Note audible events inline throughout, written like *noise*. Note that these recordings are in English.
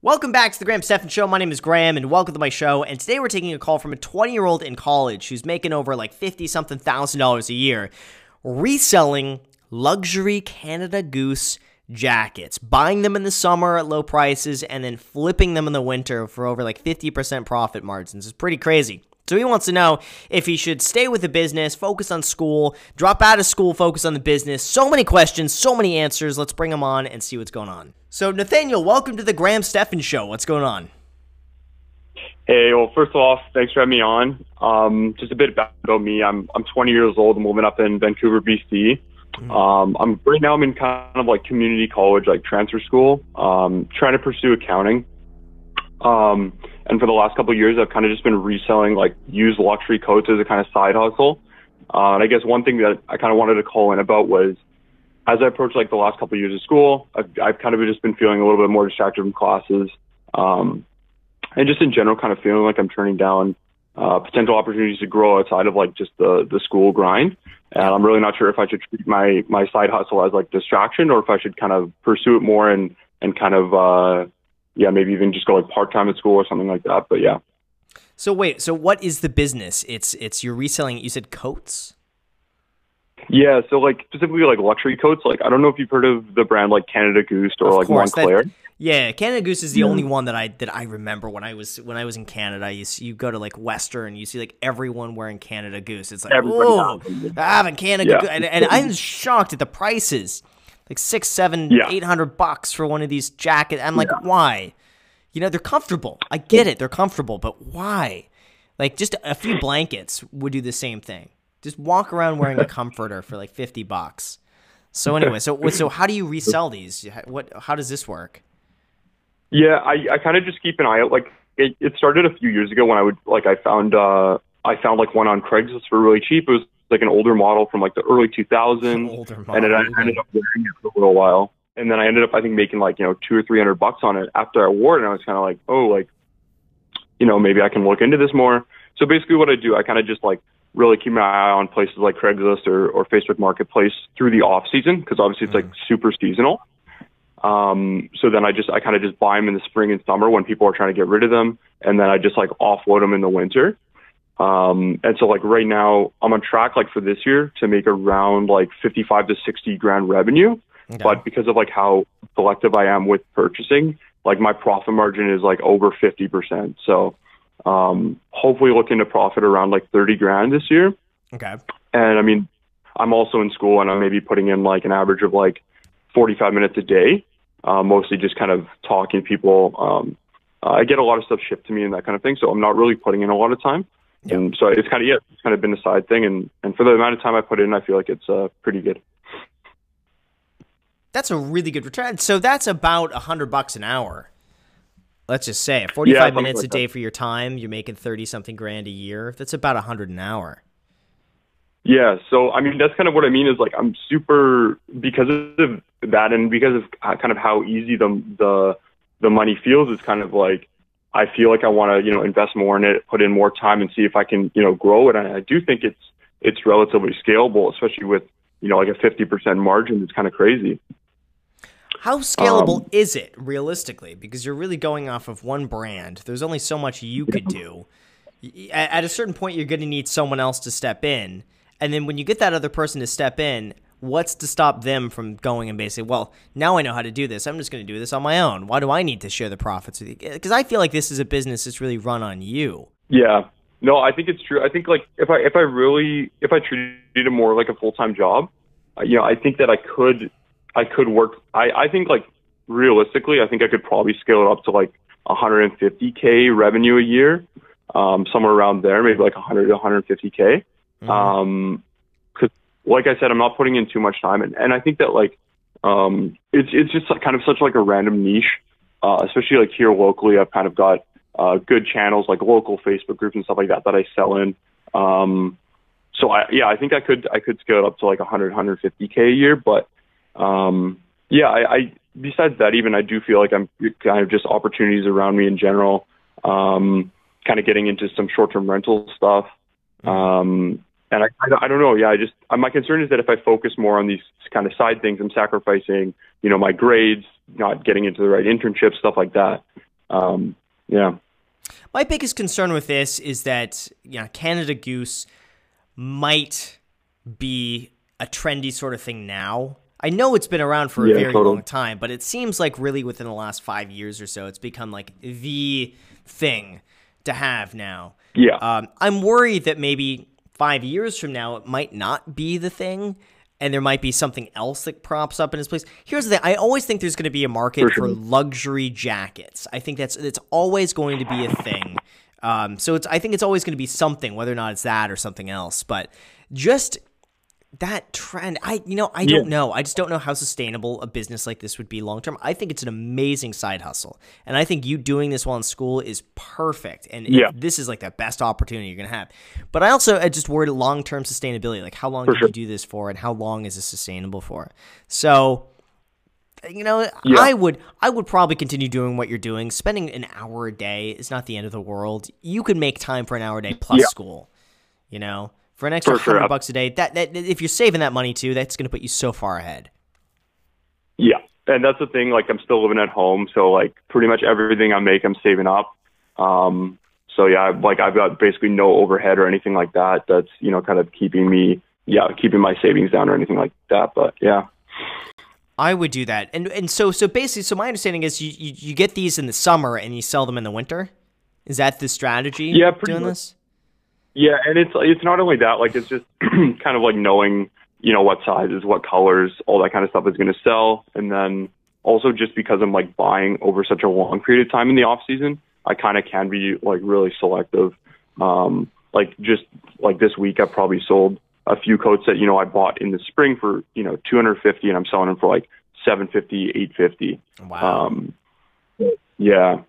Welcome back to the Graham Stephan Show. My name is Graham, and welcome to my show. And today we're taking a call from a 20 year old in college who's making over like 50 something thousand dollars a year reselling luxury Canada Goose jackets, buying them in the summer at low prices, and then flipping them in the winter for over like 50% profit margins. It's pretty crazy. So he wants to know if he should stay with the business, focus on school, drop out of school, focus on the business. So many questions, so many answers. Let's bring him on and see what's going on. So, Nathaniel, welcome to the Graham Stephan Show. What's going on? Hey, well, first off, thanks for having me on. Um, just a bit about me. I'm I'm 20 years old. I'm living up in Vancouver, BC. Mm-hmm. Um, I'm right now. I'm in kind of like community college, like transfer school. Um, trying to pursue accounting. Um, and for the last couple of years, I've kind of just been reselling like used luxury coats as a kind of side hustle. Uh, and I guess one thing that I kind of wanted to call in about was as I approach like the last couple of years of school, I've, I've kind of just been feeling a little bit more distracted from classes. Um, and just in general, kind of feeling like I'm turning down uh, potential opportunities to grow outside of like just the, the school grind. And I'm really not sure if I should treat my, my side hustle as like distraction or if I should kind of pursue it more and, and kind of, uh, yeah, maybe even just go like part time at school or something like that. But yeah. So wait, so what is the business? It's it's you're reselling. You said coats. Yeah, so like specifically like luxury coats. Like I don't know if you've heard of the brand like Canada Goose or of like course, Moncler. That, yeah, Canada Goose is the yeah. only one that I that I remember when I was when I was in Canada. You see, you go to like Western, you see like everyone wearing Canada Goose. It's like oh, I have a Canada yeah. Goose, and, and I'm shocked at the prices like six, seven, yeah. eight hundred bucks for one of these jackets. I'm like, yeah. why? You know, they're comfortable. I get it, they're comfortable, but why? Like just a few *clears throat* blankets would do the same thing. Just walk around wearing a *laughs* comforter for like fifty bucks. So anyway, so so how do you resell these? What how does this work? Yeah, I I kind of just keep an eye out. Like it, it started a few years ago when I would like I found uh I found like one on Craigslist for really cheap. It was like an older model from like the early 2000s, and then I ended up wearing it for a little while. And then I ended up, I think, making like you know two or three hundred bucks on it after I wore it, and I was kind of like, oh, like, you know, maybe I can look into this more. So basically, what I do, I kind of just like really keep my eye on places like Craigslist or, or Facebook Marketplace through the off season because obviously it's mm-hmm. like super seasonal. Um, so then I just I kind of just buy them in the spring and summer when people are trying to get rid of them, and then I just like offload them in the winter. Um, and so like right now I'm on track like for this year to make around like 55 to 60 grand revenue. Okay. But because of like how selective I am with purchasing, like my profit margin is like over 50%. So, um, hopefully looking to profit around like 30 grand this year. Okay. And I mean, I'm also in school and I'm maybe putting in like an average of like 45 minutes a day, uh, mostly just kind of talking to people. Um, I get a lot of stuff shipped to me and that kind of thing. So I'm not really putting in a lot of time. Yep. And so it's kind of yeah, it's kind of been a side thing, and and for the amount of time I put in, I feel like it's uh, pretty good. That's a really good return. So that's about a hundred bucks an hour. Let's just say forty-five yeah, minutes like a day that. for your time. You're making thirty something grand a year. That's about a hundred an hour. Yeah, so I mean that's kind of what I mean is like I'm super because of that and because of kind of how easy the the the money feels. It's kind of like I feel like I want to, you know, invest more in it, put in more time, and see if I can, you know, grow it. And I do think it's it's relatively scalable, especially with, you know, like a fifty percent margin. It's kind of crazy. How scalable um, is it realistically? Because you're really going off of one brand. There's only so much you could do. At a certain point, you're going to need someone else to step in, and then when you get that other person to step in, what's to stop them from going and basically, well, now I know how to do this. I'm just going to do this on my own. Why do I need to share the profits with you? Because I feel like this is a business that's really run on you. Yeah. No, I think it's true. I think like if I if I really if I treated it more like a full time job, uh, you know, I think that I could I could work. I I think like realistically, I think I could probably scale it up to like 150k revenue a year, um, somewhere around there, maybe like 100 to 150k. Mm-hmm. Um, like I said, I'm not putting in too much time, and, and I think that like um, it's it's just kind of such like a random niche, uh, especially like here locally. I've kind of got uh, good channels like local Facebook groups and stuff like that that I sell in. Um, so I yeah, I think I could I could scale it up to like 100 150k a year, but um, yeah, I, I besides that, even I do feel like I'm kind of just opportunities around me in general. Um, kind of getting into some short term rental stuff. Mm-hmm. Um, and I, I, don't know. Yeah, I just my concern is that if I focus more on these kind of side things, I'm sacrificing, you know, my grades, not getting into the right internships, stuff like that. Um, yeah. My biggest concern with this is that you know, Canada Goose might be a trendy sort of thing now. I know it's been around for a very totally. long time, but it seems like really within the last five years or so, it's become like the thing to have now. Yeah. Um, I'm worried that maybe five years from now, it might not be the thing and there might be something else that props up in its place. Here's the thing: I always think there's going to be a market for, sure. for luxury jackets. I think that's it's always going to be a thing. Um, so it's I think it's always going to be something, whether or not it's that or something else. But just that trend i you know i don't know. I just don't know how sustainable a business like this would be long term i think it's an amazing side hustle and i think you doing this while in school is perfect and yeah. this is like the best opportunity you're gonna have. But i also I just worried long term sustainability like how long do sure. you do this for and how long is this sustainable for? So you know yeah. i would i would probably continue doing what you're doing. Spending an hour a day is not the end of the world. You could make time for an hour a day plus school you know for an extra hundred sure. bucks a day. That, that if you're saving that money too, that's going to put you so far ahead. Yeah, and that's the thing. Like I'm still living at home, so like pretty much everything I make, I'm saving up. Um, so yeah, like I've got basically no overhead or anything like that. That's you know kind of keeping me, yeah, keeping my savings down or anything like that. But yeah. I would do that, and and so so basically, so my understanding is you, you, you get these in the summer and you sell them in the winter. Is that the strategy? Yeah, pretty doing much. this. Yeah, and it's it's not only that, like it's just *clears throat* kind of like knowing, you know, what sizes, what colors, all that kind of stuff is going to sell, and then also just because I'm like buying over such a long period of time in the off season, I kind of can be like really selective. Um, like just like this week, I probably sold a few coats that you know I bought in the spring for you know 250, and I'm selling them for like 750, 850. Wow. Um, yeah.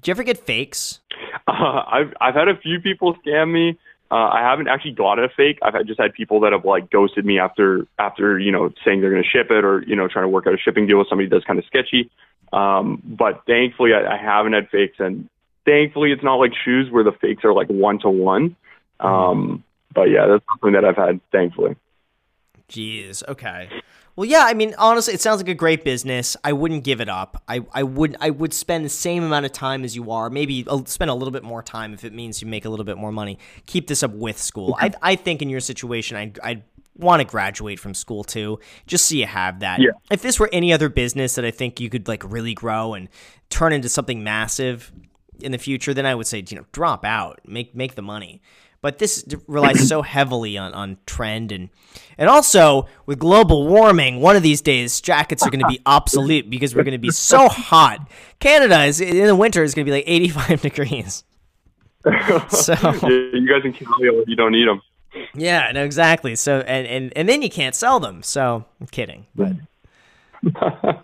Do you ever get fakes? *laughs* Uh, I've I've had a few people scam me. Uh, I haven't actually got a fake. I've had, just had people that have like ghosted me after after you know saying they're going to ship it or you know trying to work out a shipping deal with somebody that's kind of sketchy. Um, but thankfully, I, I haven't had fakes, and thankfully, it's not like shoes where the fakes are like one to one. Um, but yeah, that's something that I've had. Thankfully. Jeez. Okay. Well, yeah, I mean, honestly, it sounds like a great business. I wouldn't give it up. I, I would I would spend the same amount of time as you are, maybe spend a little bit more time if it means you make a little bit more money. Keep this up with school. I I think in your situation, I I'd want to graduate from school too, just so you have that. Yeah. If this were any other business that I think you could like really grow and turn into something massive in the future, then I would say you know drop out, make make the money. But this relies so *clears throat* heavily on, on trend and and also with global warming, one of these days jackets are going to be *laughs* obsolete because we're going to be so hot. Canada is in the winter is going to be like 85 *laughs* degrees. *laughs* So yeah, you guys in Canada, you don't need them. Yeah, no, exactly. So and, and and then you can't sell them. So I'm kidding, but you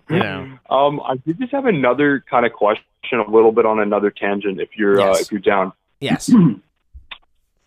know. Um, I did just have another kind of question, a little bit on another tangent. If you're uh, yes. uh, if you're down. Yes. *clears throat*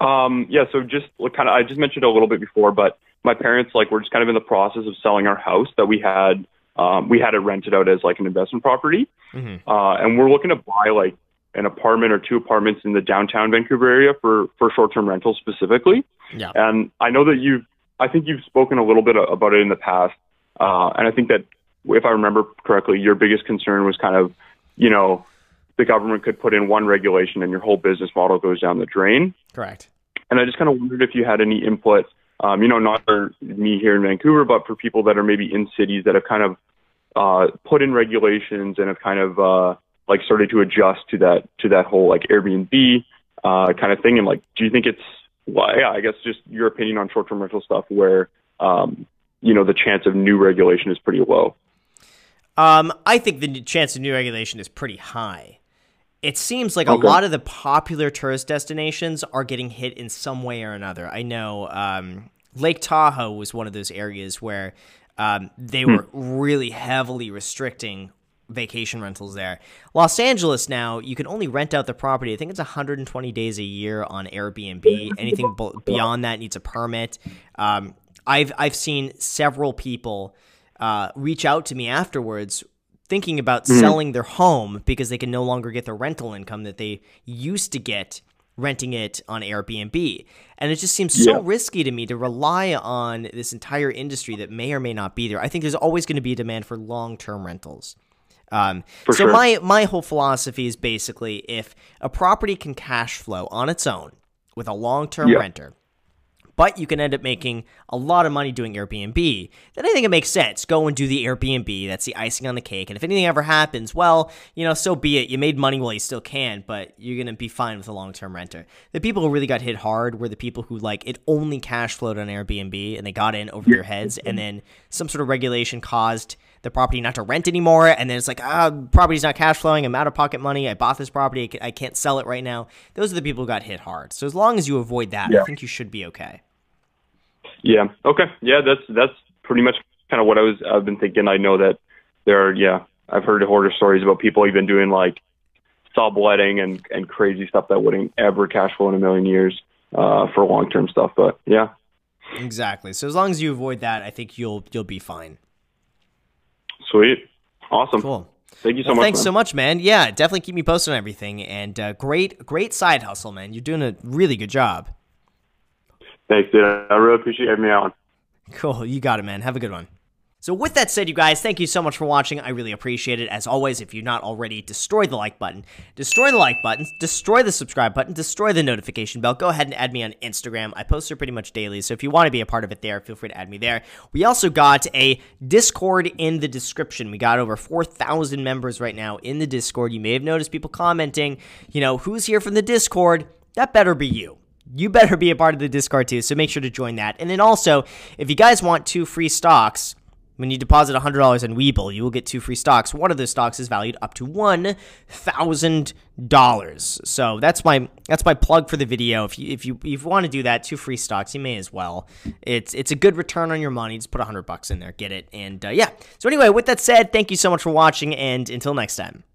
Um, yeah, so just kind of, I just mentioned a little bit before, but my parents, like, were just kind of in the process of selling our house that we had, um, we had it rented out as like an investment property. Mm-hmm. Uh, and we're looking to buy like an apartment or two apartments in the downtown Vancouver area for, for short-term rentals specifically. Yeah. And I know that you've, I think you've spoken a little bit about it in the past. Uh, and I think that if I remember correctly, your biggest concern was kind of, you know, the government could put in one regulation and your whole business model goes down the drain. Correct. And I just kind of wondered if you had any input, um, you know, not for me here in Vancouver, but for people that are maybe in cities that have kind of uh, put in regulations and have kind of uh, like started to adjust to that to that whole like Airbnb uh, kind of thing. And like, do you think it's well, yeah, I guess just your opinion on short-term rental stuff where um, you know the chance of new regulation is pretty low. Um, I think the chance of new regulation is pretty high it seems like okay. a lot of the popular tourist destinations are getting hit in some way or another. I know um, Lake Tahoe was one of those areas where um, they hmm. were really heavily restricting vacation rentals there. Los Angeles now, you can only rent out the property. I think it's 120 days a year on Airbnb. Anything beyond that needs a permit. Um, I've I've seen several people uh, reach out to me afterwards thinking about mm-hmm. selling their home because they can no longer get the rental income that they used to get renting it on Airbnb. And it just seems so yeah. risky to me to rely on this entire industry that may or may not be there. I think there's always going to be a demand for long term rentals. Um, so sure. my my whole philosophy is basically if a property can cash flow on its own with a long term Yeah. renter, but you can end up making a lot of money doing Airbnb, then I think it makes sense. Go and do the Airbnb. That's the icing on the cake. And if anything ever happens, well, you know, so be it. You made money while you still can, but you're going to be fine with a long term renter. The people who really got hit hard were the people who, like, it only cash flowed on Airbnb and they got in over their heads, and then some sort of regulation caused the property not to rent anymore. And then it's like, ah, property's not cash flowing. I'm out of pocket money. I bought this property. I can't sell it right now. Those are the people who got hit hard. So as long as you avoid that, I think you should be okay. Yeah. Okay. Yeah, that's that's pretty much kind of what I was. I've been thinking. I know that there are. Yeah, I've heard horror stories about people even doing like subletting and and crazy stuff that wouldn't ever cash flow in a million years uh, for long term stuff. But yeah, Exactly. So as long as you avoid that, I think you'll you'll be fine. sweet, awesome. Cool. Thank you so Well, much. thanks man. so much, man. Yeah, definitely keep me posted on everything. And uh, great, great side hustle, man. You're doing a really good job. Thanks, dude. I really appreciate having me on. Cool. You got it, man. Have a good one. So, with that said, you guys, thank you so much for watching. I really appreciate it. As always, if you're not already, destroy the like button, destroy the like button, destroy the subscribe button, destroy the notification bell. Go ahead and add me on Instagram. I post there pretty much daily. So, if you want to be a part of it there, feel free to add me there. We also got a Discord in the description. We got over 4,000 members right now in the Discord. You may have noticed people commenting, you know, who's here from the Discord? That better be you you better be a part of the Discord too. So make sure to join that. And then also, if you guys want two free stocks, when you deposit $100 in Webull, you will get two free stocks. One of those stocks is valued up to $1,000. So that's my that's my plug for the video. If you if you if you want to do that, two free stocks, you may as well. It's it's a good return on your money. Just put 100 bucks in there, get it. And uh, yeah. So anyway, with that said, thank you so much for watching and until next time.